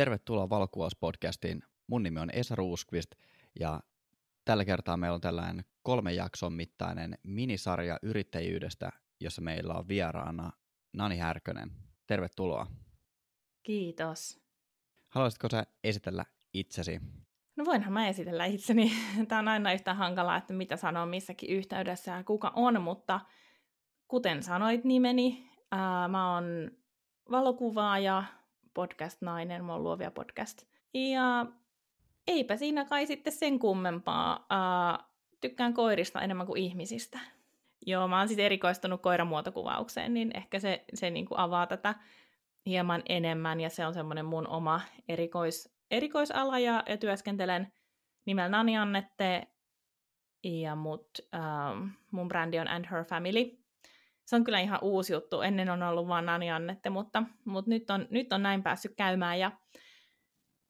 Tervetuloa Valokuvauspodcastiin. Mun nimi on Esa Ruuskvist ja tällä kertaa meillä on tällainen kolmen jakson mittainen minisarja yrittäjyydestä, jossa meillä on vieraana Nani Härkönen. Tervetuloa. Kiitos. Haluaisitko sä esitellä itsesi? No voinhan mä esitellä itseni. Tämä on aina yhtä hankalaa, että mitä sanoo missäkin yhteydessä ja kuka on, mutta kuten sanoit nimeni, ää, mä oon valokuvaaja, podcast-nainen, mä oon luovia podcast. Ja eipä siinä kai sitten sen kummempaa. Ää, tykkään koirista enemmän kuin ihmisistä. Joo, mä oon sitten erikoistunut koiramuotokuvaukseen, niin ehkä se, se niin kuin avaa tätä hieman enemmän, ja se on semmoinen mun oma erikois, erikoisala, ja, ja työskentelen nimellä Nani Annette, ja mut, ähm, mun brändi on And Her Family. Se on kyllä ihan uusi juttu. Ennen on ollut vaan Nani Annette, mutta, mutta nyt, on, nyt on näin päässyt käymään, ja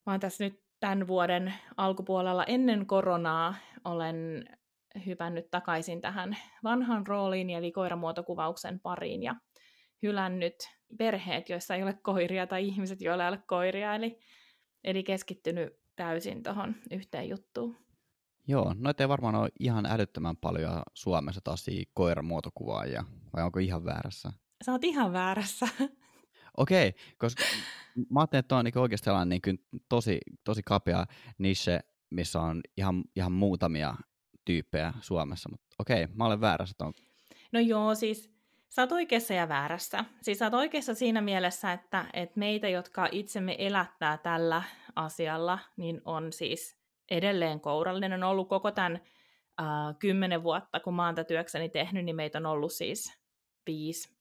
mä oon tässä nyt tämän vuoden alkupuolella ennen koronaa olen hypännyt takaisin tähän vanhan rooliin, eli koiramuotokuvauksen pariin, ja hylännyt perheet, joissa ei ole koiria, tai ihmiset, joilla ei ole koiria, eli, eli keskittynyt täysin tuohon yhteen juttuun. Joo, noita ei varmaan ole ihan älyttömän paljon Suomessa taas koiramuotokuvaajia, vai onko ihan väärässä? Sä oot ihan väärässä. Okei, okay, koska mä ajattelin, että on niin oikeasti sellainen niin tosi, tosi kapea niche, missä on ihan, ihan muutamia tyyppejä Suomessa, mutta okei, okay, mä olen väärässä. Ton. No joo, siis sä oot oikeassa ja väärässä. Siis sä oot oikeassa siinä mielessä, että, että meitä, jotka itsemme elättää tällä asialla, niin on siis edelleen kourallinen. On ollut koko tämän kymmenen vuotta, kun mä oon tätä työkseni tehnyt, niin meitä on ollut siis viisi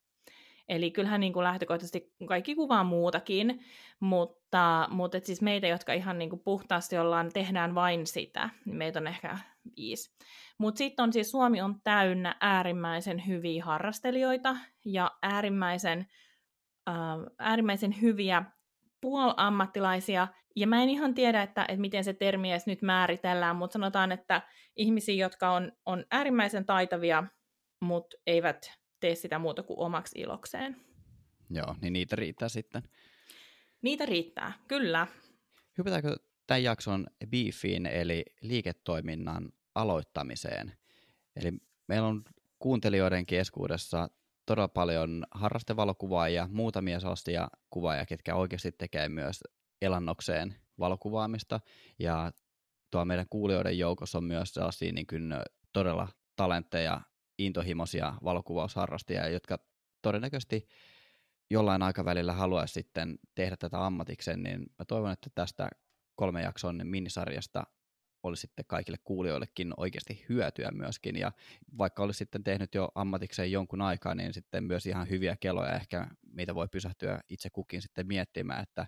Eli kyllähän niin kuin lähtökohtaisesti kaikki kuvaa muutakin, mutta, mutta et siis meitä, jotka ihan niin kuin puhtaasti ollaan, tehdään vain sitä, niin meitä on ehkä viisi. Mutta sitten on siis Suomi on täynnä äärimmäisen hyviä harrastelijoita ja äärimmäisen, äh, äärimmäisen hyviä puolammattilaisia, ja mä en ihan tiedä, että, että miten se termi edes nyt määritellään, mutta sanotaan, että ihmisiä, jotka on, on äärimmäisen taitavia, mutta eivät tee sitä muuta kuin omaksi ilokseen. Joo, niin niitä riittää sitten. Niitä riittää, kyllä. Hypätäänkö tämän jakson beefiin, eli liiketoiminnan aloittamiseen? Eli meillä on kuuntelijoiden keskuudessa todella paljon harrastevalokuvaajia, muutamia sellaisia kuvaajia, ketkä oikeasti tekee myös elannokseen valokuvaamista, ja tuo meidän kuulijoiden joukossa on myös sellaisia niin kuin todella talentteja intohimoisia valokuvausharrastajia, jotka todennäköisesti jollain aikavälillä haluaisi sitten tehdä tätä ammatiksen, niin mä toivon, että tästä kolme jakson minisarjasta olisi sitten kaikille kuulijoillekin oikeasti hyötyä myöskin, ja vaikka olisi sitten tehnyt jo ammatikseen jonkun aikaa, niin sitten myös ihan hyviä keloja ehkä, mitä voi pysähtyä itse kukin sitten miettimään, että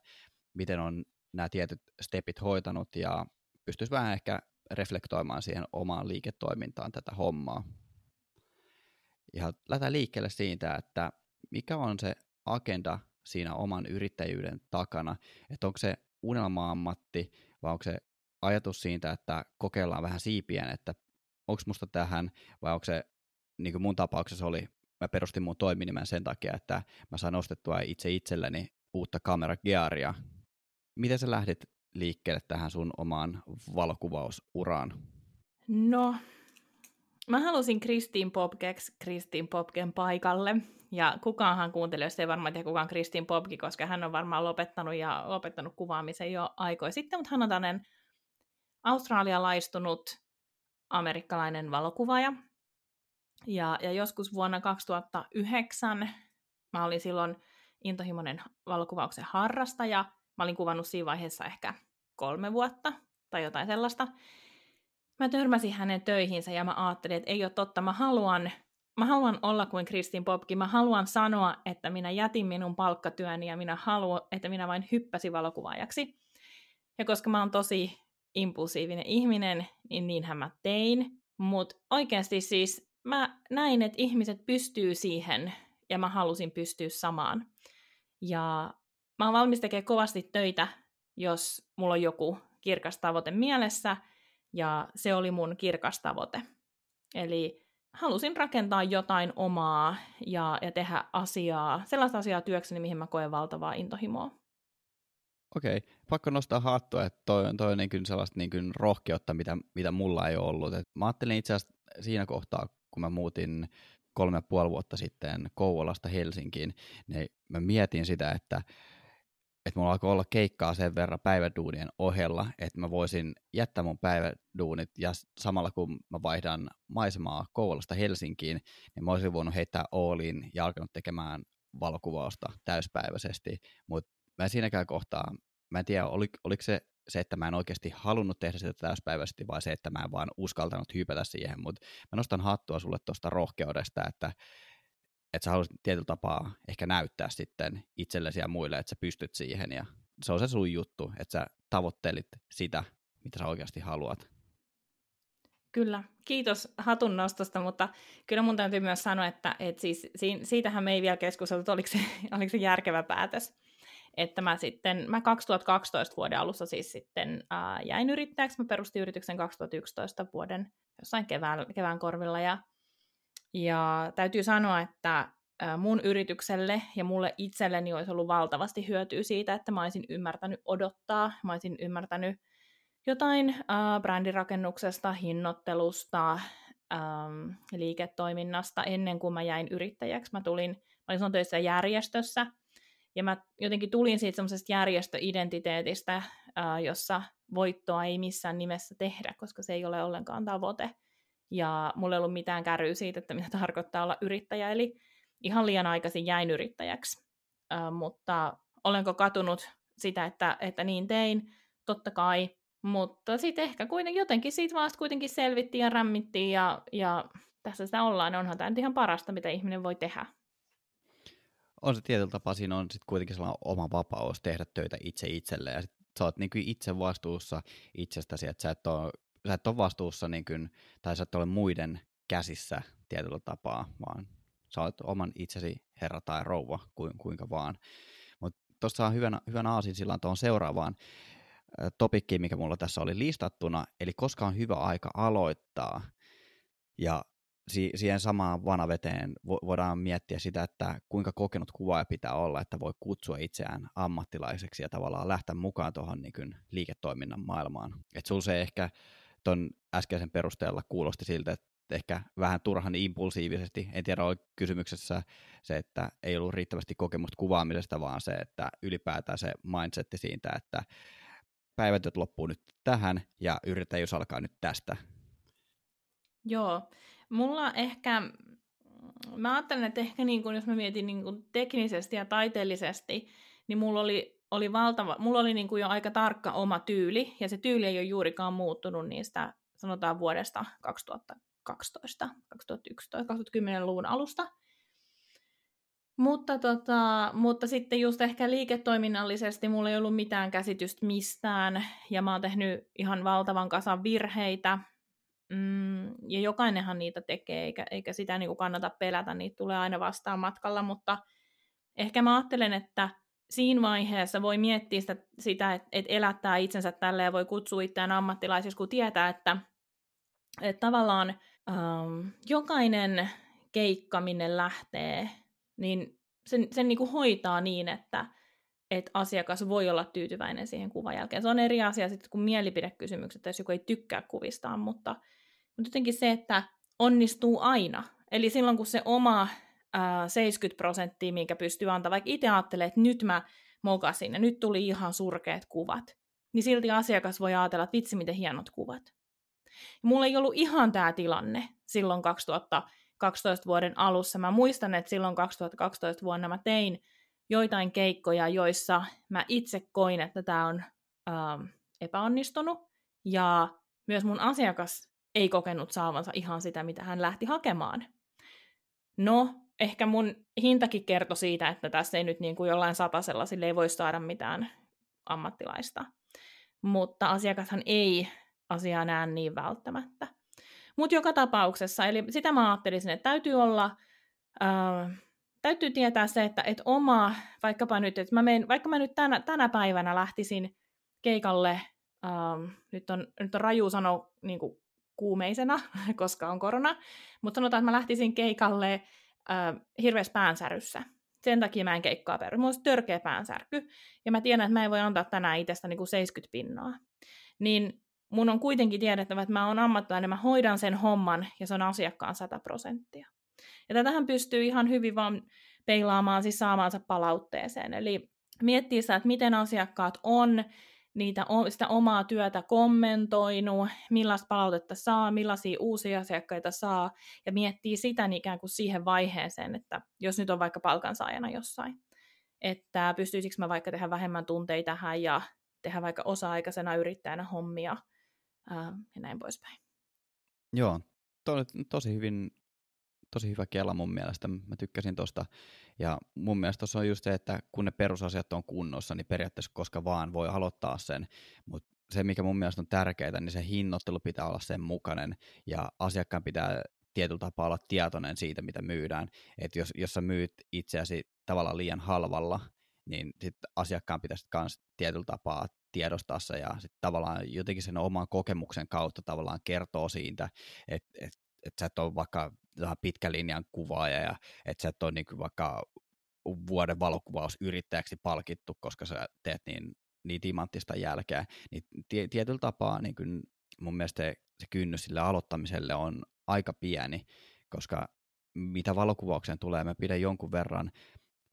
miten on nämä tietyt stepit hoitanut, ja pystyisi vähän ehkä reflektoimaan siihen omaan liiketoimintaan tätä hommaa. Ja lähdetään liikkeelle siitä, että mikä on se agenda siinä oman yrittäjyyden takana, että onko se unelma-ammatti vai onko se ajatus siitä, että kokeillaan vähän siipien, että onko musta tähän vai onko se, niin kuin mun tapauksessa oli, mä perustin mun toiminimen sen takia, että mä saan ostettua itse itselleni uutta kameragearia. Miten sä lähdit liikkeelle tähän sun omaan valokuvausuraan? No, Mä halusin Kristiin Popkeks Kristiin Popken paikalle. Ja kukaanhan kuuntelijoista ei varmaan tiedä kukaan Kristiin Popki, koska hän on varmaan lopettanut ja lopettanut kuvaamisen jo aikoja sitten, mutta hän on tämmöinen australialaistunut amerikkalainen valokuvaaja. Ja, ja joskus vuonna 2009 mä olin silloin intohimoinen valokuvauksen harrastaja. Mä olin kuvannut siinä vaiheessa ehkä kolme vuotta tai jotain sellaista mä törmäsin hänen töihinsä ja mä ajattelin, että ei ole totta, mä haluan, mä haluan olla kuin Kristin Popki, mä haluan sanoa, että minä jätin minun palkkatyöni ja minä haluan, että minä vain hyppäsin valokuvaajaksi. Ja koska mä oon tosi impulsiivinen ihminen, niin niinhän mä tein. Mutta oikeasti siis mä näin, että ihmiset pystyy siihen ja mä halusin pystyä samaan. Ja mä oon valmis tekemään kovasti töitä, jos mulla on joku kirkas tavoite mielessä – ja se oli mun kirkas tavoite. Eli halusin rakentaa jotain omaa ja, ja tehdä asiaa, sellaista asiaa työkseni, mihin mä koen valtavaa intohimoa. Okei, okay. pakko nostaa hattua, että toi, toi on niin kuin sellaista niin kuin rohkeutta, mitä, mitä mulla ei ole ollut. Et mä ajattelin itse asiassa siinä kohtaa, kun mä muutin kolme ja puoli vuotta sitten Kouvolasta Helsinkiin, niin mä mietin sitä, että, että mulla alkoi olla keikkaa sen verran päiväduunien ohella, että mä voisin jättää mun päiväduunit ja samalla kun mä vaihdan maisemaa Kouvolasta Helsinkiin, niin mä olisin voinut heittää Ooliin ja alkanut tekemään valokuvausta täyspäiväisesti, mutta mä siinäkään kohtaa, mä en tiedä, oli, oliko se se, että mä en oikeasti halunnut tehdä sitä täyspäiväisesti, vai se, että mä en vaan uskaltanut hypätä siihen, mutta mä nostan hattua sulle tuosta rohkeudesta, että, että sä haluaisit tietyllä tapaa ehkä näyttää sitten itsellesi ja muille, että sä pystyt siihen, ja se on se sun juttu, että sä tavoittelit sitä, mitä sä oikeasti haluat. Kyllä, kiitos hatun nostosta, mutta kyllä mun täytyy myös sanoa, että, että siis, siitähän me ei vielä keskusteltu, että oliko se, oliko se järkevä päätös. Että mä sitten, mä 2012 vuoden alussa siis sitten ää, jäin yrittäjäksi, mä perustin yrityksen 2011 vuoden jossain kevään, kevään korvilla ja, ja täytyy sanoa, että mun yritykselle ja mulle itselleni olisi ollut valtavasti hyötyä siitä, että mä olisin ymmärtänyt odottaa, mä olisin ymmärtänyt jotain ää, brändirakennuksesta, hinnoittelusta, ähm, liiketoiminnasta ennen kuin mä jäin yrittäjäksi. Mä tulin, mä olin töissä järjestössä, ja mä jotenkin tulin siitä semmoisesta järjestöidentiteetistä, ää, jossa voittoa ei missään nimessä tehdä, koska se ei ole ollenkaan tavoite. Ja mulla ei ollut mitään kärryä siitä, että mitä tarkoittaa olla yrittäjä, eli ihan liian aikaisin jäin yrittäjäksi. Ää, mutta olenko katunut sitä, että, että niin tein? Totta kai. Mutta sitten ehkä kuitenkin jotenkin siitä vaan kuitenkin selvittiin ja rämmittiin ja, ja tässä sitä ollaan. Onhan tämä nyt ihan parasta, mitä ihminen voi tehdä on se tietyllä tapaa, siinä on sitten kuitenkin sellainen oma vapaus tehdä töitä itse itselleen, ja sit sä oot niin kuin itse vastuussa itsestäsi, että sä et ole, sä et ole vastuussa, niin kuin, tai sä et ole muiden käsissä tietyllä tapaa, vaan sä oot oman itsesi herra tai rouva, kuinka vaan. Mutta tuossa on hyvän, hyvän aasin silloin tuohon seuraavaan topikkiin, mikä mulla tässä oli listattuna, eli koska on hyvä aika aloittaa. Ja si- siihen samaan vanaveteen vo- voidaan miettiä sitä, että kuinka kokenut kuvaaja pitää olla, että voi kutsua itseään ammattilaiseksi ja tavallaan lähteä mukaan tuohon niin liiketoiminnan maailmaan. Että sulla se ehkä tuon äskeisen perusteella kuulosti siltä, että ehkä vähän turhan impulsiivisesti. En tiedä, oli kysymyksessä se, että ei ollut riittävästi kokemusta kuvaamisesta, vaan se, että ylipäätään se mindsetti siitä, että päivätyöt loppuu nyt tähän ja yrittäjyys alkaa nyt tästä. Joo, Mulla ehkä, mä ajattelen, että ehkä niin kuin, jos mä mietin niin kuin teknisesti ja taiteellisesti, niin mulla oli, oli valtava, mulla oli niin kuin jo aika tarkka oma tyyli, ja se tyyli ei ole juurikaan muuttunut niistä, sanotaan vuodesta 2012, 2011, 2010-luvun alusta. Mutta, tota, mutta sitten just ehkä liiketoiminnallisesti mulla ei ollut mitään käsitystä mistään, ja mä oon tehnyt ihan valtavan kasan virheitä, Mm, ja jokainenhan niitä tekee, eikä, eikä sitä niin kuin kannata pelätä, niitä tulee aina vastaan matkalla, mutta ehkä mä ajattelen, että siinä vaiheessa voi miettiä sitä, sitä että, että elättää itsensä tälle ja voi kutsua itseään ammattilaisiksi, kun tietää, että, että tavallaan ähm, jokainen keikka, minne lähtee, niin sen, sen niin kuin hoitaa niin, että, että asiakas voi olla tyytyväinen siihen kuvan jälkeen. Se on eri asia sitten kuin mielipidekysymykset, jos joku ei tykkää kuvistaan, mutta mutta jotenkin se, että onnistuu aina. Eli silloin kun se oma ää, 70 prosenttia, minkä pystyy antamaan, vaikka itse ajattelee, että nyt mä mokasin ja nyt tuli ihan surkeat kuvat, niin silti asiakas voi ajatella, että vitsi miten hienot kuvat. Ja mulla ei ollut ihan tämä tilanne silloin 2012 vuoden alussa. Mä muistan, että silloin 2012 vuonna mä tein joitain keikkoja, joissa mä itse koin, että tämä on ää, epäonnistunut. Ja myös mun asiakas ei kokenut saavansa ihan sitä, mitä hän lähti hakemaan. No, ehkä mun hintakin kertoi siitä, että tässä ei nyt niin kuin jollain satasella sille ei voi saada mitään ammattilaista. Mutta asiakashan ei asiaa näe niin välttämättä. Mutta joka tapauksessa, eli sitä mä ajattelisin, että täytyy olla, äh, täytyy tietää se, että et oma, vaikkapa nyt, että mä menen, vaikka mä nyt tänä, tänä päivänä lähtisin keikalle, ähm, nyt, on, nyt on raju sanoa niin kuumeisena, koska on korona, mutta sanotaan, että mä lähtisin keikalle hirveässä päänsäryssä Sen takia mä en keikkaa peru. Mulla on törkeä päänsärky, ja mä tiedän, että mä en voi antaa tänään itsestä niin kuin 70 pinnaa. Niin mun on kuitenkin tiedettävä, että mä oon ammattilainen, mä hoidan sen homman, ja se on asiakkaan 100 prosenttia. Ja tätähän pystyy ihan hyvin vaan peilaamaan siis saamaansa palautteeseen. Eli miettii sitä, että miten asiakkaat on niitä, sitä omaa työtä kommentoinut, millaista palautetta saa, millaisia uusia asiakkaita saa, ja miettii sitä niin ikään kuin siihen vaiheeseen, että jos nyt on vaikka palkansaajana jossain, että pystyisikö mä vaikka tehdä vähemmän tunteita tähän ja tehdä vaikka osa-aikaisena yrittäjänä hommia ää, ja näin poispäin. Joo, to, tosi hyvin tosi hyvä kela mun mielestä. Mä tykkäsin tosta. Ja mun mielestä tuossa on just se, että kun ne perusasiat on kunnossa, niin periaatteessa koska vaan voi aloittaa sen. Mutta se, mikä mun mielestä on tärkeää, niin se hinnoittelu pitää olla sen mukainen ja asiakkaan pitää tietyllä tapaa olla tietoinen siitä, mitä myydään. Että jos, jos sä myyt itseäsi tavallaan liian halvalla, niin sitten asiakkaan pitäisi myös tietyllä tapaa tiedostaa se ja sitten tavallaan jotenkin sen oman kokemuksen kautta tavallaan kertoo siitä, että et, et sä et ole vaikka pitkä linjan kuvaaja ja että sä et ole niin vaikka vuoden valokuvausyrittäjäksi palkittu, koska sä teet niin, niin timanttista jälkeä, niin tietyllä tapaa niin kuin mun mielestä se, se kynnys sille aloittamiselle on aika pieni, koska mitä valokuvaukseen tulee, mä pidän jonkun verran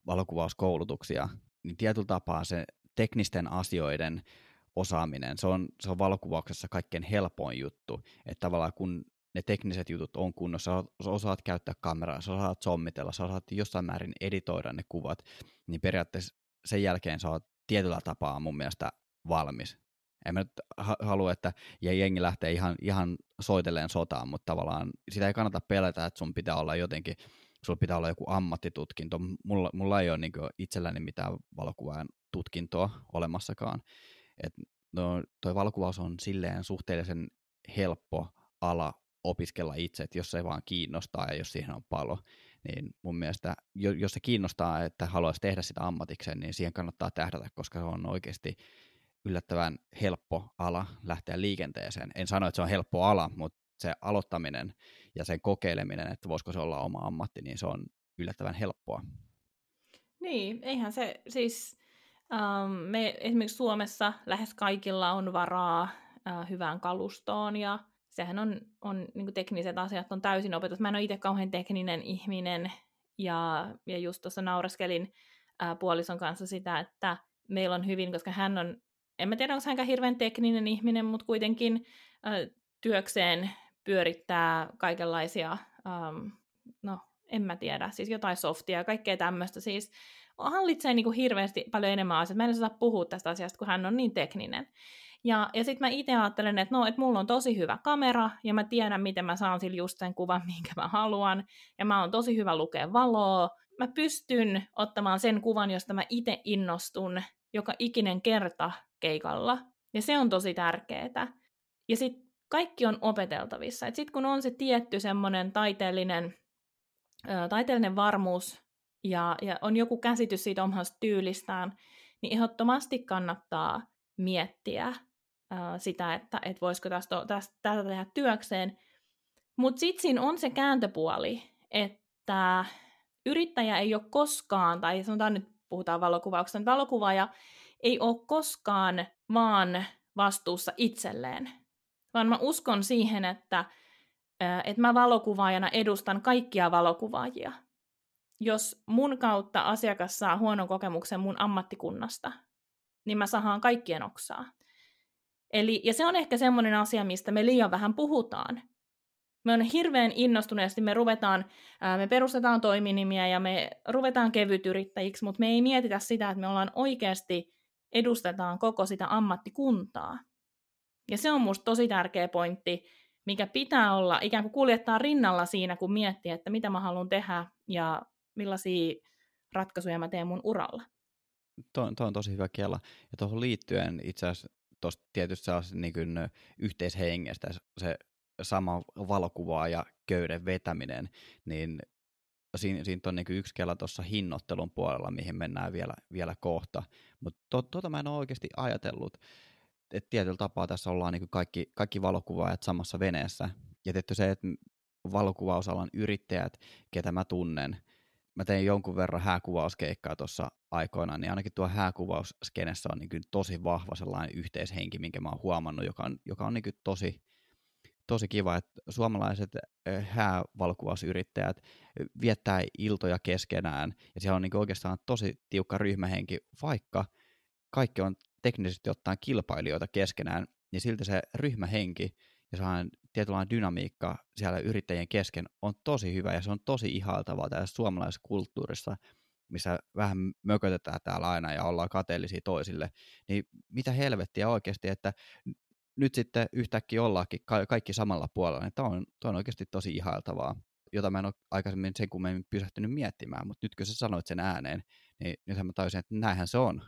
valokuvauskoulutuksia, niin tietyllä tapaa se teknisten asioiden osaaminen, se on, se on valokuvauksessa kaikkein helpoin juttu, että tavallaan kun ne tekniset jutut on kunnossa, sä osaat käyttää kameraa, sä osaat sommitella, sä osaat jossain määrin editoida ne kuvat, niin periaatteessa sen jälkeen sä oot tietyllä tapaa mun mielestä valmis. En mä nyt halua, että jengi lähtee ihan, ihan soitelleen sotaan, mutta tavallaan sitä ei kannata pelätä, että sun pitää olla jotenkin, sulla pitää olla joku ammattitutkinto. Mulla, mulla ei ole niin itselläni mitään valokuvan tutkintoa olemassakaan. Et no, toi valokuvaus on silleen suhteellisen helppo ala opiskella itse, että jos se vaan kiinnostaa ja jos siihen on palo, niin mun mielestä, jos se kiinnostaa, että haluaisi tehdä sitä ammatikseen, niin siihen kannattaa tähdätä, koska se on oikeasti yllättävän helppo ala lähteä liikenteeseen. En sano, että se on helppo ala, mutta se aloittaminen ja sen kokeileminen, että voisiko se olla oma ammatti, niin se on yllättävän helppoa. Niin, eihän se siis, ähm, me esimerkiksi Suomessa lähes kaikilla on varaa äh, hyvään kalustoon ja sehän on, on niin tekniset asiat on täysin opetus. Mä en ole itse kauhean tekninen ihminen, ja, ja just tuossa naureskelin ää, puolison kanssa sitä, että meillä on hyvin, koska hän on, en mä tiedä, onko hänkään hirveän tekninen ihminen, mutta kuitenkin ää, työkseen pyörittää kaikenlaisia, äm, no en mä tiedä, siis jotain softia ja kaikkea tämmöistä, siis hallitsee niin kuin hirveästi paljon enemmän asioita. Mä en osaa puhua tästä asiasta, kun hän on niin tekninen. Ja, ja sitten mä itse ajattelen, että no, että mulla on tosi hyvä kamera, ja mä tiedän, miten mä saan sillä just sen kuvan, minkä mä haluan, ja mä oon tosi hyvä lukea valoa. Mä pystyn ottamaan sen kuvan, josta mä itse innostun joka ikinen kerta keikalla, ja se on tosi tärkeää. Ja sitten kaikki on opeteltavissa. Sitten kun on se tietty semmoinen taiteellinen, taiteellinen varmuus ja, ja on joku käsitys siitä omasta tyylistään, niin ehdottomasti kannattaa miettiä sitä, että et voisiko tästä, tästä, tätä tehdä työkseen. Mutta sitten siinä on se kääntöpuoli, että yrittäjä ei ole koskaan, tai sanotaan nyt puhutaan valokuvauksesta, valokuvaaja ei ole koskaan vaan vastuussa itselleen, vaan mä uskon siihen, että, että mä valokuvaajana edustan kaikkia valokuvaajia. Jos mun kautta asiakas saa huonon kokemuksen mun ammattikunnasta, niin mä sahaan kaikkien oksaa. Eli, ja se on ehkä semmoinen asia, mistä me liian vähän puhutaan. Me on hirveän innostuneesti, me ruvetaan, me perustetaan toiminimiä ja me ruvetaan kevytyrittäjiksi, mutta me ei mietitä sitä, että me ollaan oikeasti edustetaan koko sitä ammattikuntaa. Ja se on musta tosi tärkeä pointti, mikä pitää olla, ikään kuin kuljettaa rinnalla siinä, kun miettii, että mitä mä haluan tehdä ja millaisia ratkaisuja mä teen mun uralla. Tuo, tuo on tosi hyvä kela. Ja tuohon liittyen itse asiassa tuosta tietystä niin kuin yhteishengestä, se sama valokuva ja köyden vetäminen, niin siinä, siinä on niin yksi kela tuossa hinnoittelun puolella, mihin mennään vielä, vielä kohta. Mutta to, tuota mä en ole oikeasti ajatellut, että tietyllä tapaa tässä ollaan niin kaikki, kaikki valokuvaajat samassa veneessä. Ja tietty se, että valokuvausalan yrittäjät, ketä mä tunnen, mä tein jonkun verran hääkuvauskeikkaa tuossa aikoina, niin ainakin tuo hääkuvausskenessä on niin tosi vahva sellainen yhteishenki, minkä mä oon huomannut, joka on, joka on niin tosi, tosi kiva, että suomalaiset häävalokuvausyrittäjät viettää iltoja keskenään, ja siellä on niin oikeastaan tosi tiukka ryhmähenki, vaikka kaikki on teknisesti ottaen kilpailijoita keskenään, niin silti se ryhmähenki ja sellainen tietynlainen dynamiikka siellä yrittäjien kesken on tosi hyvä ja se on tosi ihailtavaa tässä suomalaisessa kulttuurissa, missä vähän mökötetään täällä aina ja ollaan kateellisia toisille, niin mitä helvettiä oikeasti, että nyt sitten yhtäkkiä ollaankin ka- kaikki samalla puolella, niin tämä on, on oikeasti tosi ihailtavaa, jota mä en ole aikaisemmin sen kummemmin pysähtynyt miettimään, mutta nyt kun sä sanoit sen ääneen, niin nythän mä tajusin, että näinhän se on.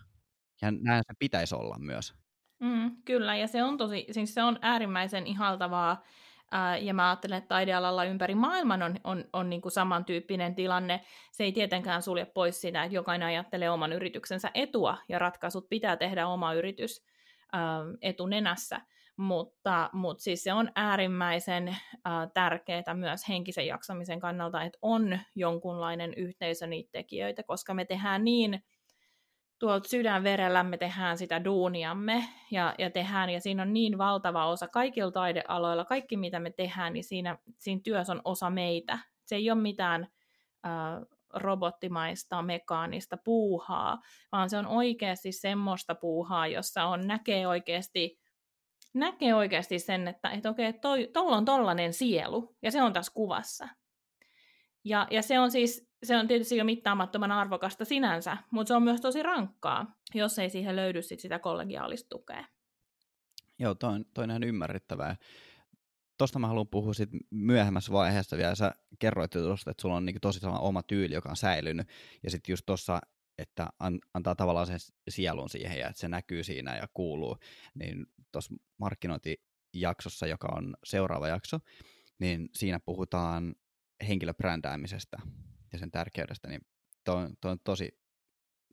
Ja näin se pitäisi olla myös. Mm, kyllä, ja se on tosi, siis se on äärimmäisen ihaltavaa, ää, ja mä ajattelen, että taidealalla ympäri maailman on, on, on niin kuin samantyyppinen tilanne. Se ei tietenkään sulje pois sitä, että jokainen ajattelee oman yrityksensä etua, ja ratkaisut pitää tehdä oma yritys ää, etunenässä. Mutta, mutta siis se on äärimmäisen äh, tärkeää myös henkisen jaksamisen kannalta, että on jonkunlainen yhteisö niitä tekijöitä, koska me tehdään niin tuolta sydänverellä me tehdään sitä duuniamme ja, ja tehdään, ja siinä on niin valtava osa kaikilla taidealoilla, kaikki mitä me tehdään, niin siinä, siinä työssä on osa meitä. Se ei ole mitään äh, robottimaista, mekaanista puuhaa, vaan se on oikeasti semmoista puuhaa, jossa on, näkee oikeasti näkee oikeasti sen, että, että okei, tuolla on tollainen sielu, ja se on tässä kuvassa. Ja, ja se on siis se on tietysti jo mittaamattoman arvokasta sinänsä, mutta se on myös tosi rankkaa, jos ei siihen löydy sit sitä kollegiaalista tukea. Joo, toi on, toi on ihan ymmärrettävää. Tuosta mä haluan puhua sit myöhemmässä vaiheessa vielä. Sä kerroit tuosta, että sulla on niinku tosi sellainen oma tyyli, joka on säilynyt. Ja sitten just tuossa, että an, antaa tavallaan sen sielun siihen ja että se näkyy siinä ja kuuluu. Niin tuossa markkinointijaksossa, joka on seuraava jakso, niin siinä puhutaan henkilöbrändäämisestä ja sen tärkeydestä, niin toi, toi on tosi,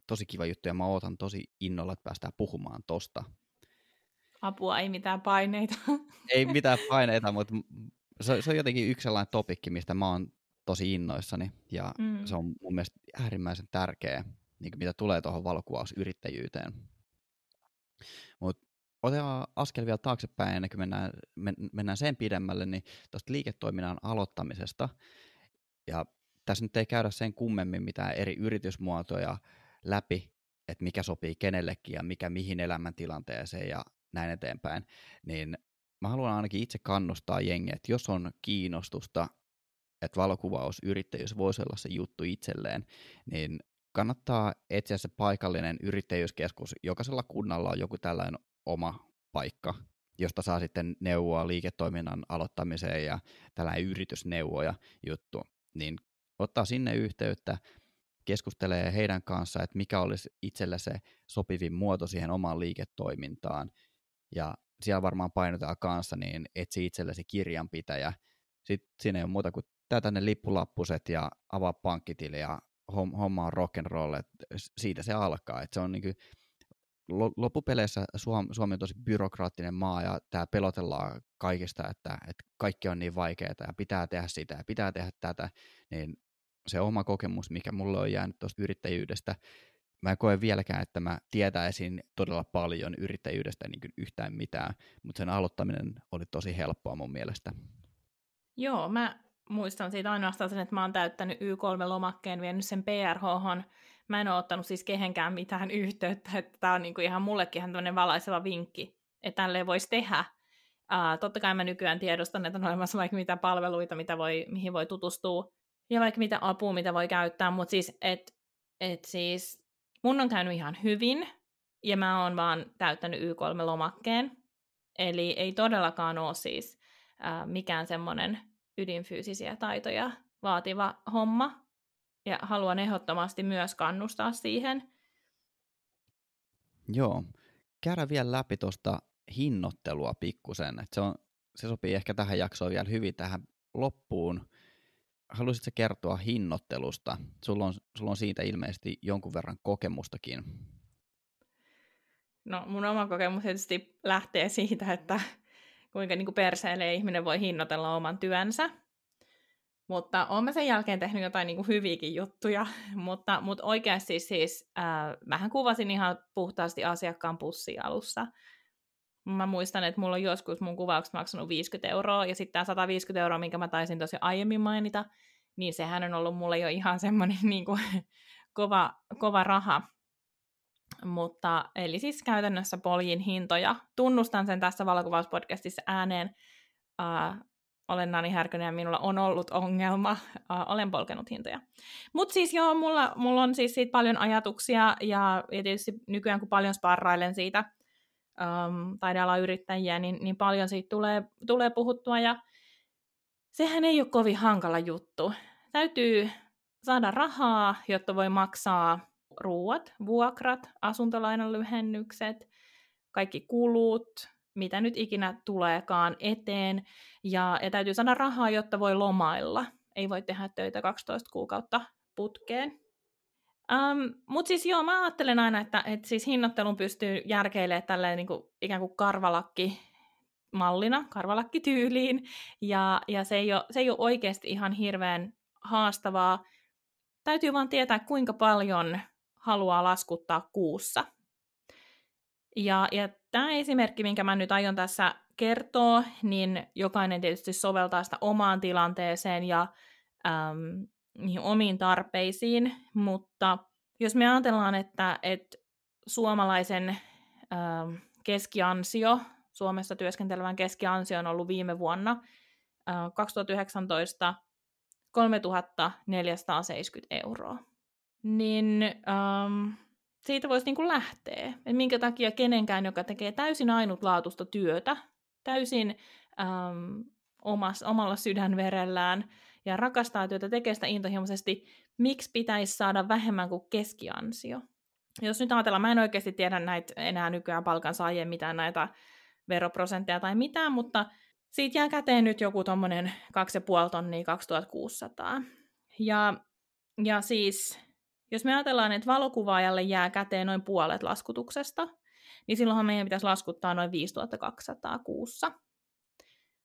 tosi kiva juttu ja mä ootan tosi innolla, että päästään puhumaan tosta. Apua, ei mitään paineita. ei mitään paineita, mutta se, se on jotenkin yksi sellainen topikki, mistä mä oon tosi innoissani ja mm. se on mun mielestä äärimmäisen tärkeä, niin mitä tulee tuohon valokuvausyrittäjyyteen. Mutta otetaan askel vielä taaksepäin ennen kuin mennään, mennään sen pidemmälle, niin tuosta liiketoiminnan aloittamisesta. Ja tässä nyt ei käydä sen kummemmin mitään eri yritysmuotoja läpi, että mikä sopii kenellekin ja mikä mihin elämäntilanteeseen ja näin eteenpäin, niin mä haluan ainakin itse kannustaa jengiä, että jos on kiinnostusta, että valokuvausyrittäjyys voisi olla se juttu itselleen, niin kannattaa etsiä se paikallinen yrittäjyyskeskus. Jokaisella kunnalla on joku tällainen oma paikka, josta saa sitten neuvoa liiketoiminnan aloittamiseen ja tällainen yritysneuvoja juttu. Niin ottaa sinne yhteyttä, keskustelee heidän kanssaan, että mikä olisi itsellä se sopivin muoto siihen omaan liiketoimintaan. Ja siellä varmaan painotetaan kanssa, niin etsi itsellesi kirjanpitäjä. Sitten siinä ei ole muuta kuin täytä ne lippulappuset ja avaa pankkitili ja homma on roll, että siitä se alkaa. Että se on niin kuin, loppupeleissä Suomi, Suomi on tosi byrokraattinen maa ja tämä pelotellaan kaikista, että, että kaikki on niin vaikeaa ja pitää tehdä sitä ja pitää tehdä tätä, niin se oma kokemus, mikä mulle on jäänyt tuosta yrittäjyydestä, mä en koe vieläkään, että mä tietäisin todella paljon yrittäjyydestä niin kuin yhtään mitään, mutta sen aloittaminen oli tosi helppoa mun mielestä. Joo, mä muistan siitä ainoastaan sen, että mä oon täyttänyt Y3-lomakkeen, vienyt sen prh Mä en ole ottanut siis kehenkään mitään yhteyttä, että tämä on niinku ihan mullekin ihan tämmöinen valaiseva vinkki, että tälleen voisi tehdä. Uh, totta kai mä nykyään tiedostan, että on olemassa vaikka mitä palveluita, mitä voi, mihin voi tutustua, ja vaikka mitä apua, mitä voi käyttää, mutta siis, et, et siis mun on käynyt ihan hyvin, ja mä oon vaan täyttänyt Y3-lomakkeen, eli ei todellakaan ole siis ää, mikään semmoinen ydinfyysisiä taitoja vaativa homma, ja haluan ehdottomasti myös kannustaa siihen. Joo, käydä vielä läpi tuosta hinnoittelua pikkusen, että se, se sopii ehkä tähän jaksoon vielä hyvin tähän loppuun, haluaisitko kertoa hinnoittelusta? Sulla on, sulla on siitä ilmeisesti jonkun verran kokemustakin. No mun oma kokemus tietysti lähtee siitä, että kuinka niin perseelle ihminen voi hinnoitella oman työnsä. Mutta olen mä sen jälkeen tehnyt jotain niin kuin hyviäkin juttuja, mutta, mutta oikeasti siis äh, mähän kuvasin ihan puhtaasti asiakkaan pussi alussa. Mä muistan, että mulla on joskus mun kuvaukset maksanut 50 euroa, ja sitten tämä 150 euroa, minkä mä taisin tosi aiemmin mainita, niin sehän on ollut mulle jo ihan semmoinen niin kuin, kova, kova raha. Mutta eli siis käytännössä poljin hintoja. Tunnustan sen tässä valokuvauspodcastissa ääneen. Uh, olen Nani Härkönen ja minulla on ollut ongelma. Uh, olen polkenut hintoja. Mutta siis joo, mulla, mulla on siis siitä paljon ajatuksia ja, ja tietysti nykyään kun paljon sparrailen siitä um, taidealan yrittäjiä, niin, niin paljon siitä tulee, tulee puhuttua ja sehän ei ole kovin hankala juttu. Täytyy saada rahaa, jotta voi maksaa ruuat, vuokrat, asuntolainan lyhennykset, kaikki kulut, mitä nyt ikinä tuleekaan eteen, ja, ja täytyy saada rahaa, jotta voi lomailla. Ei voi tehdä töitä 12 kuukautta putkeen. Um, Mutta siis joo, mä ajattelen aina, että, että siis hinnoittelun pystyy järkeilemään tälleen niin kuin, ikään kuin karvalakki mallina, karvalakkityyliin, ja, ja se, ei ole, se ei ole oikeasti ihan hirveän haastavaa. Täytyy vaan tietää, kuinka paljon haluaa laskuttaa kuussa. Ja, ja tämä esimerkki, minkä mä nyt aion tässä kertoa, niin jokainen tietysti soveltaa sitä omaan tilanteeseen ja äm, niihin omiin tarpeisiin, mutta jos me ajatellaan, että, että suomalaisen äm, keskiansio, Suomessa työskentelevän keskiansio on ollut viime vuonna äh, 2019 3470 euroa niin um, siitä voisi niinku lähteä. Et minkä takia kenenkään, joka tekee täysin ainutlaatuista työtä, täysin um, omas, omalla sydänverellään ja rakastaa työtä, tekee sitä intohimoisesti, miksi pitäisi saada vähemmän kuin keskiansio? Jos nyt ajatellaan, mä en oikeasti tiedä näitä enää nykyään palkansaajien mitään näitä veroprosentteja tai mitään, mutta siitä jää käteen nyt joku tuommoinen 2,5 tonnia 2600. Ja, ja siis jos me ajatellaan, että valokuvaajalle jää käteen noin puolet laskutuksesta, niin silloinhan meidän pitäisi laskuttaa noin 5200 kuussa.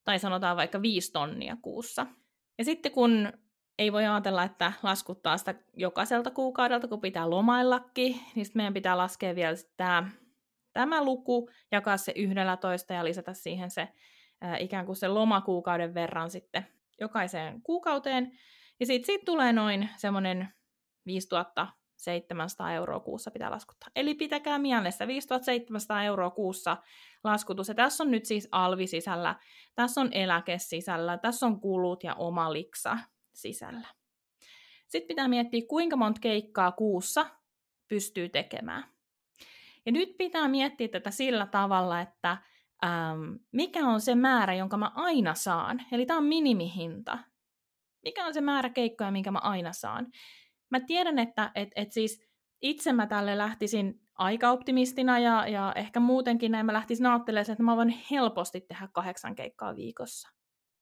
Tai sanotaan vaikka 5 tonnia kuussa. Ja sitten kun ei voi ajatella, että laskuttaa sitä jokaiselta kuukaudelta, kun pitää lomaillakin, niin sitten meidän pitää laskea vielä tämä, tämä luku, jakaa se yhdellä toista ja lisätä siihen se ää, ikään kuin se lomakuukauden verran sitten jokaiseen kuukauteen. Ja sitten siitä tulee noin semmoinen 5700 euroa kuussa pitää laskuttaa. Eli pitäkää mielessä 5700 euroa kuussa laskutus. Ja tässä on nyt siis alvi sisällä, tässä on eläke sisällä, tässä on kulut ja oma liksa sisällä. Sitten pitää miettiä, kuinka monta keikkaa kuussa pystyy tekemään. Ja nyt pitää miettiä tätä sillä tavalla, että ähm, mikä on se määrä, jonka mä aina saan. Eli tämä on minimihinta. Mikä on se määrä keikkoja, minkä mä aina saan mä tiedän, että et, et siis itse mä tälle lähtisin aika optimistina ja, ja ehkä muutenkin näin mä lähtisin ajattelemaan, että mä voin helposti tehdä kahdeksan keikkaa viikossa.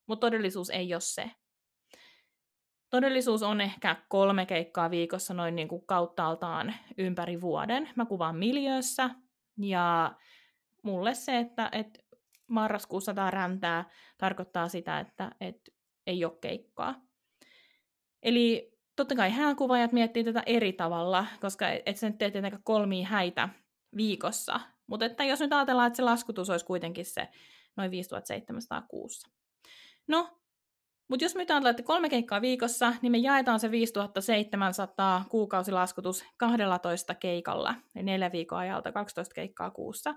Mutta todellisuus ei ole se. Todellisuus on ehkä kolme keikkaa viikossa noin niin kuin kauttaaltaan ympäri vuoden. Mä kuvaan miljöössä ja mulle se, että, että marraskuussa tämä räntää, tarkoittaa sitä, että, että ei ole keikkaa. Eli totta kai hääkuvaajat miettii tätä eri tavalla, koska et sä nyt tee tietenkään kolmia häitä viikossa. Mutta että jos nyt ajatellaan, että se laskutus olisi kuitenkin se noin 5700 kuussa. No, mutta jos me nyt ajatellaan, että kolme keikkaa viikossa, niin me jaetaan se 5700 kuukausilaskutus 12 keikalla, eli neljä viikon ajalta 12 keikkaa kuussa.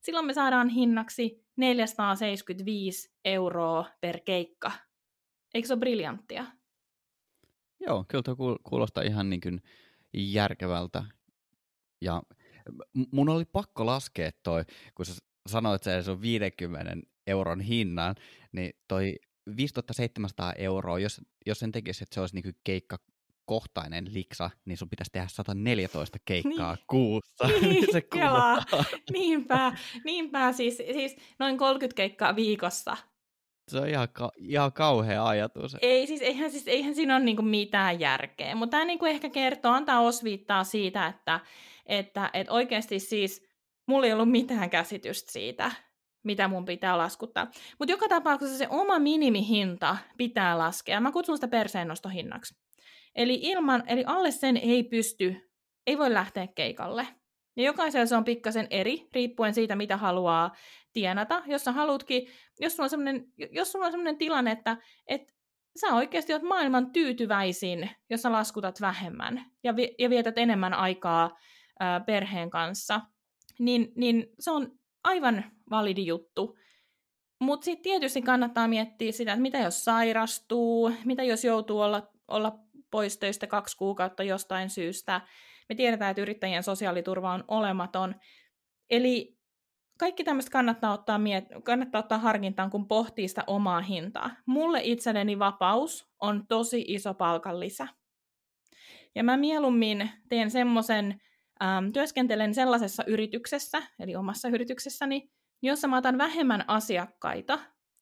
Silloin me saadaan hinnaksi 475 euroa per keikka. Eikö se ole briljanttia? Joo, kyllä tuo kuulostaa ihan niin kuin järkevältä. Ja mun oli pakko laskea toi, kun sä sanoit, että se on 50 euron hinnan, niin toi 5700 euroa, jos, jos sen tekisi, että se olisi niin keikka kohtainen liksa, niin sun pitäisi tehdä 114 keikkaa niin. kuussa. Niin, se niinpä, niinpä siis, siis noin 30 keikkaa viikossa se on ihan, ka- ihan kauhea ajatus. Ei, siis eihän, siis, eihän siinä ole niinku mitään järkeä, mutta tämä niinku ehkä kertoo, antaa osviittaa siitä, että, että, että oikeasti siis mulla ei ollut mitään käsitystä siitä, mitä mun pitää laskuttaa. Mutta joka tapauksessa se oma minimihinta pitää laskea. Mä kutsun sitä perseennostohinnaksi. Eli, ilman, eli alle sen ei pysty, ei voi lähteä keikalle. Ja jokaisella se on pikkasen eri, riippuen siitä, mitä haluaa tienata. Jos sä haluatkin, jos sulla on sellainen, jos sulla on sellainen tilanne, että, että sä oikeasti oot maailman tyytyväisin, jos sä laskutat vähemmän ja, vi- ja vietät enemmän aikaa ää, perheen kanssa, niin, niin se on aivan validi juttu. Mutta sitten tietysti kannattaa miettiä sitä, että mitä jos sairastuu, mitä jos joutuu olla, olla pois töistä kaksi kuukautta jostain syystä. Me tiedetään, että yrittäjien sosiaaliturva on olematon. Eli kaikki tämmöistä kannattaa ottaa, miet- kannattaa ottaa harkintaan, kun pohtii sitä omaa hintaa. Mulle itselleni vapaus on tosi iso palkan lisä. Ja mä mieluummin teen semmoisen, ähm, työskentelen sellaisessa yrityksessä, eli omassa yrityksessäni, jossa mä otan vähemmän asiakkaita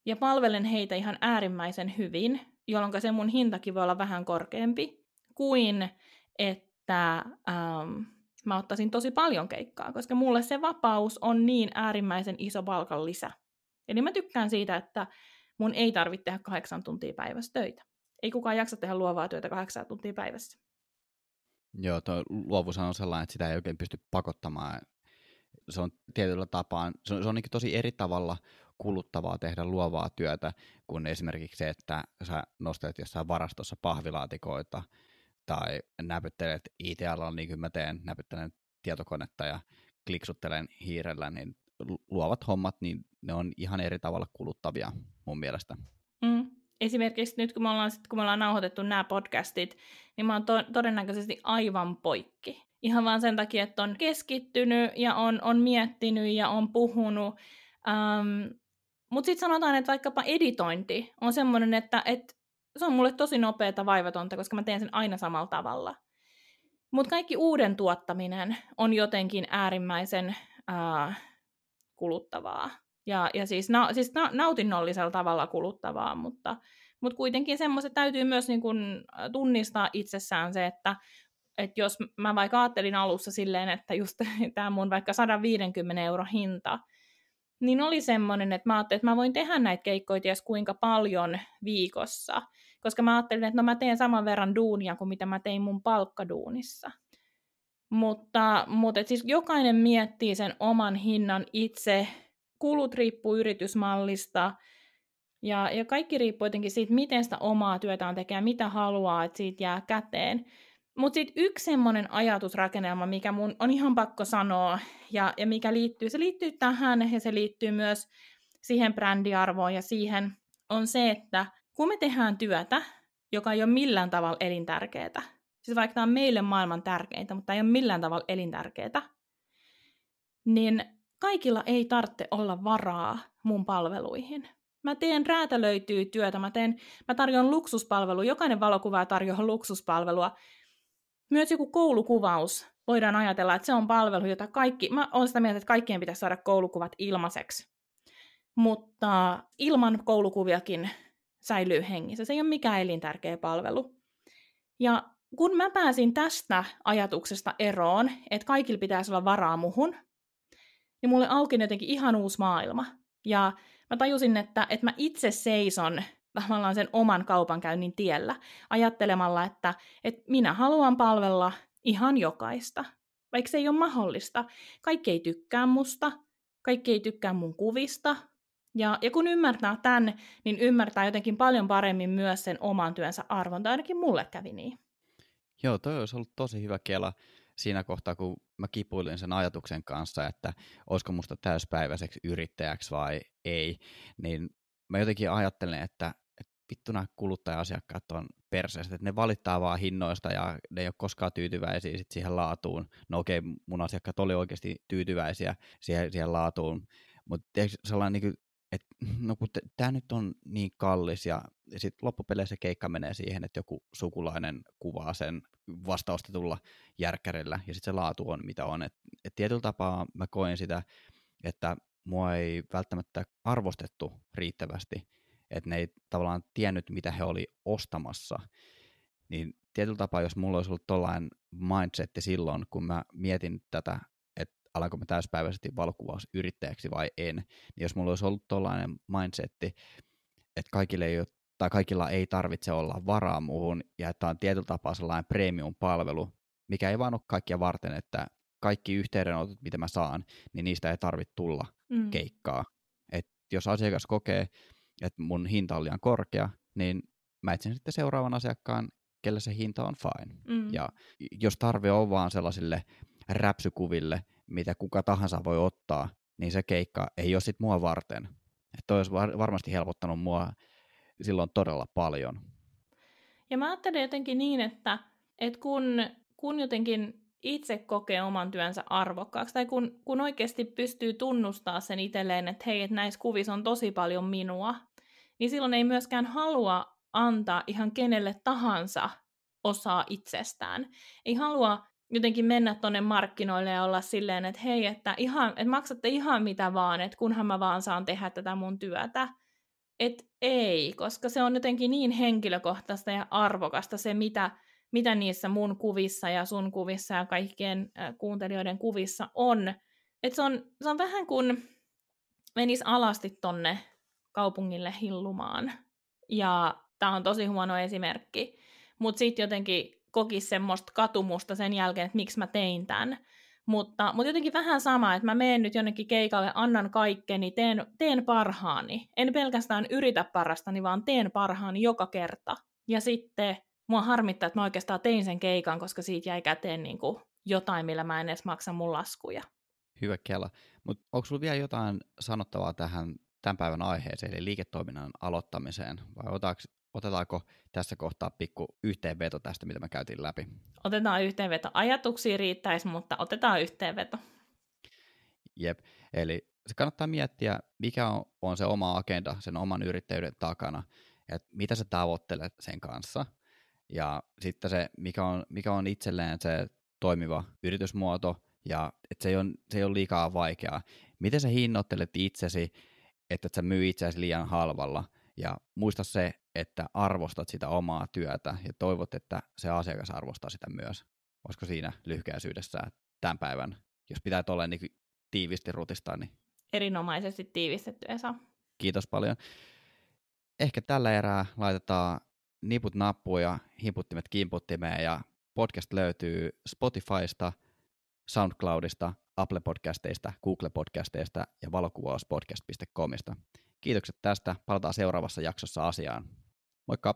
ja palvelen heitä ihan äärimmäisen hyvin, jolloin se mun hintakin voi olla vähän korkeampi, kuin että ähm, mä ottaisin tosi paljon keikkaa, koska mulle se vapaus on niin äärimmäisen iso palkan lisä. Eli mä tykkään siitä, että mun ei tarvitse tehdä kahdeksan tuntia päivässä töitä. Ei kukaan jaksa tehdä luovaa työtä kahdeksan tuntia päivässä. Joo, tuo luovuus on sellainen, että sitä ei oikein pysty pakottamaan. Se on tietyllä tapaa, se on, se on niin tosi eri tavalla kuluttavaa tehdä luovaa työtä kuin esimerkiksi se, että sä nostat jossain varastossa pahvilaatikoita tai näpyttelet IT-alalla niin kuin mä teen, näpyttelen tietokonetta ja kliksuttelen hiirellä, niin luovat hommat, niin ne on ihan eri tavalla kuluttavia mun mielestä. Mm. Esimerkiksi nyt kun me ollaan, kun me ollaan nauhoitettu nämä podcastit, niin mä oon to- todennäköisesti aivan poikki. Ihan vaan sen takia, että on keskittynyt ja on, on miettinyt ja on puhunut. Um, Mutta sitten sanotaan, että vaikkapa editointi on semmoinen, että, että se on mulle tosi nopeata vaivatonta, koska mä teen sen aina samalla tavalla. Mutta kaikki uuden tuottaminen on jotenkin äärimmäisen äh, kuluttavaa. Ja, ja siis, na, siis na, nautinnollisella tavalla kuluttavaa, mutta, mutta kuitenkin semmoiset täytyy myös niin kun tunnistaa itsessään se, että, että jos mä vaikka ajattelin alussa silleen, että just tämä mun vaikka 150 euro hinta, niin oli semmoinen, että mä ajattelin, että mä voin tehdä näitä keikkoja ties kuinka paljon viikossa, koska mä ajattelin, että no mä teen saman verran duunia kuin mitä mä tein mun palkkaduunissa. Mutta, mutta et siis jokainen miettii sen oman hinnan itse, kulut riippuu yritysmallista, ja, ja kaikki riippuu jotenkin siitä, miten sitä omaa työtään tekee, mitä haluaa, että siitä jää käteen. Mutta sitten yksi semmoinen ajatusrakennelma, mikä mun on ihan pakko sanoa, ja, ja mikä liittyy, se liittyy tähän, ja se liittyy myös siihen brändiarvoon ja siihen, on se, että kun me tehdään työtä, joka ei ole millään tavalla elintärkeää, siis vaikka tämä on meille maailman tärkeintä, mutta ei ole millään tavalla elintärkeää, niin kaikilla ei tarvitse olla varaa mun palveluihin. Mä teen räätälöityä työtä, mä, teen, mä tarjoan luksuspalvelua, jokainen valokuva tarjoaa luksuspalvelua. Myös joku koulukuvaus, voidaan ajatella, että se on palvelu, jota kaikki, mä olen sitä mieltä, että kaikkien pitäisi saada koulukuvat ilmaiseksi. Mutta ilman koulukuviakin säilyy hengissä. Se ei ole mikään elintärkeä palvelu. Ja kun mä pääsin tästä ajatuksesta eroon, että kaikilla pitäisi olla varaa muhun, niin mulle auki jotenkin ihan uusi maailma. Ja mä tajusin, että, että mä itse seison tavallaan sen oman kaupankäynnin tiellä ajattelemalla, että, että minä haluan palvella ihan jokaista, vaikka se ei ole mahdollista. Kaikki ei tykkää musta, kaikki ei tykkää mun kuvista, ja, ja kun ymmärtää tämän, niin ymmärtää jotenkin paljon paremmin myös sen oman työnsä arvon, tai ainakin mulle kävi niin. Joo, toi olisi ollut tosi hyvä kela siinä kohtaa, kun mä kipuilin sen ajatuksen kanssa, että olisiko musta täyspäiväiseksi yrittäjäksi vai ei, niin mä jotenkin ajattelen, että, että vittu nämä kuluttaja-asiakkaat on perseestä, että ne valittaa vaan hinnoista ja ne ei ole koskaan tyytyväisiä sit siihen laatuun. No okei, mun asiakkaat oli oikeasti tyytyväisiä siihen, siihen laatuun, mutta sellainen niin että no kun tämä nyt on niin kallis ja sitten loppupeleissä keikka menee siihen, että joku sukulainen kuvaa sen vastaustetulla järkkärillä ja sitten se laatu on mitä on. Et, et tietyllä tapaa mä koen sitä, että mua ei välttämättä arvostettu riittävästi, että ne ei tavallaan tiennyt mitä he oli ostamassa. Niin tietyllä tapaa, jos mulla olisi ollut tollainen mindsetti silloin, kun mä mietin tätä, alanko mä täyspäiväisesti valokuvausyrittäjäksi vai en. Niin jos mulla olisi ollut tuollainen mindsetti, että kaikille ei ole, tai kaikilla ei tarvitse olla varaa muuhun, ja että on tietyllä tapaa sellainen premium-palvelu, mikä ei vaan ole kaikkia varten, että kaikki yhteydenotot, mitä mä saan, niin niistä ei tarvitse tulla mm. keikkaa. Et jos asiakas kokee, että mun hinta on liian korkea, niin mä etsin sitten seuraavan asiakkaan, kelle se hinta on fine. Mm. Ja jos tarve on vaan sellaisille räpsykuville, mitä kuka tahansa voi ottaa, niin se keikka ei ole sitten mua varten. Että olisi var- varmasti helpottanut mua silloin todella paljon. Ja mä ajattelen jotenkin niin, että, että kun, kun jotenkin itse kokee oman työnsä arvokkaaksi, tai kun, kun oikeasti pystyy tunnustaa sen itselleen, että hei, että näissä kuvissa on tosi paljon minua, niin silloin ei myöskään halua antaa ihan kenelle tahansa osaa itsestään. Ei halua jotenkin mennä tonne markkinoille ja olla silleen, että hei, että, ihan, että maksatte ihan mitä vaan, että kunhan mä vaan saan tehdä tätä mun työtä. Et ei, koska se on jotenkin niin henkilökohtaista ja arvokasta se, mitä, mitä niissä mun kuvissa ja sun kuvissa ja kaikkien äh, kuuntelijoiden kuvissa on. Et se, on se on vähän kuin menis alasti tonne kaupungille hillumaan. Ja tämä on tosi huono esimerkki. Mutta sitten jotenkin koki semmoista katumusta sen jälkeen, että miksi mä tein tämän. Mutta, mutta jotenkin vähän sama, että mä menen nyt jonnekin keikalle, annan kaikkeni, teen, teen parhaani. En pelkästään yritä parastani, vaan teen parhaani joka kerta. Ja sitten mua harmittaa, että mä oikeastaan tein sen keikan, koska siitä jäi käteen niin kuin jotain, millä mä en edes maksa mun laskuja. Hyvä Kela. Mutta onko sulla vielä jotain sanottavaa tähän tämän päivän aiheeseen, eli liiketoiminnan aloittamiseen, vai otetaanko tässä kohtaa pikku yhteenveto tästä, mitä me käytiin läpi? Otetaan yhteenveto. Ajatuksia riittäisi, mutta otetaan yhteenveto. Jep, eli se kannattaa miettiä, mikä on, on se oma agenda sen oman yrittäjyyden takana, että mitä sä tavoittelet sen kanssa, ja sitten se, mikä on, mikä on itselleen se toimiva yritysmuoto, ja että se ei ole, se ei ole liikaa vaikeaa. Miten sä hinnoittelet itsesi, että et sä myy itseäsi liian halvalla, ja muista se, että arvostat sitä omaa työtä ja toivot, että se asiakas arvostaa sitä myös. Olisiko siinä lyhykäisyydessä tämän päivän, jos pitää tuolla niin tiivisti rutistaa, niin... Erinomaisesti tiivistetty, Esa. Kiitos paljon. Ehkä tällä erää laitetaan niput nappuja, hiputtimet kimputtimeen ja podcast löytyy Spotifysta, SoundCloudista, Apple Podcasteista, Google Podcasteista ja valokuvauspodcast.comista. Kiitokset tästä. Palataan seuraavassa jaksossa asiaan. Moikka!